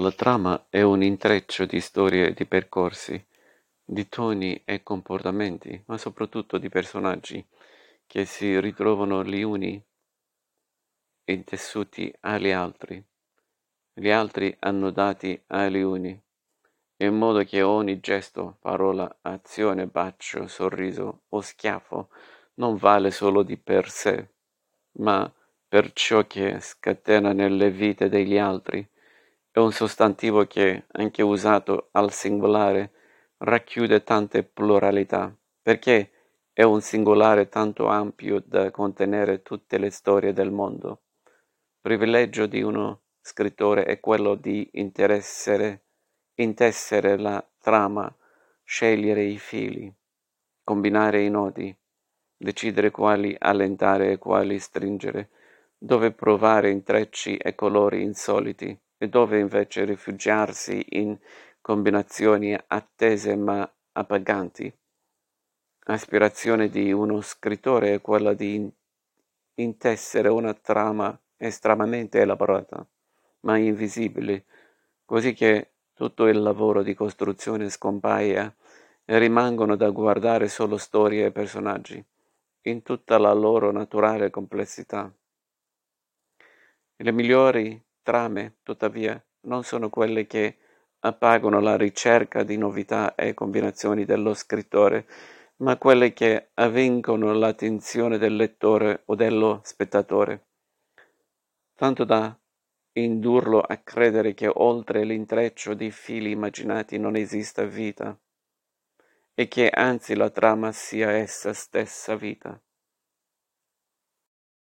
La trama è un intreccio di storie e di percorsi, di toni e comportamenti, ma soprattutto di personaggi che si ritrovano gli uni intessuti agli altri, gli altri annodati agli uni, in modo che ogni gesto, parola, azione, bacio, sorriso o schiaffo non vale solo di per sé, ma per ciò che scatena nelle vite degli altri. È un sostantivo che, anche usato al singolare, racchiude tante pluralità, perché è un singolare tanto ampio da contenere tutte le storie del mondo. Privilegio di uno scrittore è quello di intessere la trama, scegliere i fili, combinare i nodi, decidere quali allentare e quali stringere, dove provare intrecci e colori insoliti e dove invece rifugiarsi in combinazioni attese ma appaganti. L'aspirazione di uno scrittore è quella di intessere una trama estremamente elaborata, ma invisibile, così che tutto il lavoro di costruzione scompaia e rimangono da guardare solo storie e personaggi, in tutta la loro naturale complessità. Le migliori trame, tuttavia, non sono quelle che appagano la ricerca di novità e combinazioni dello scrittore, ma quelle che avvincono l'attenzione del lettore o dello spettatore, tanto da indurlo a credere che oltre l'intreccio di fili immaginati non esista vita, e che anzi la trama sia essa stessa vita.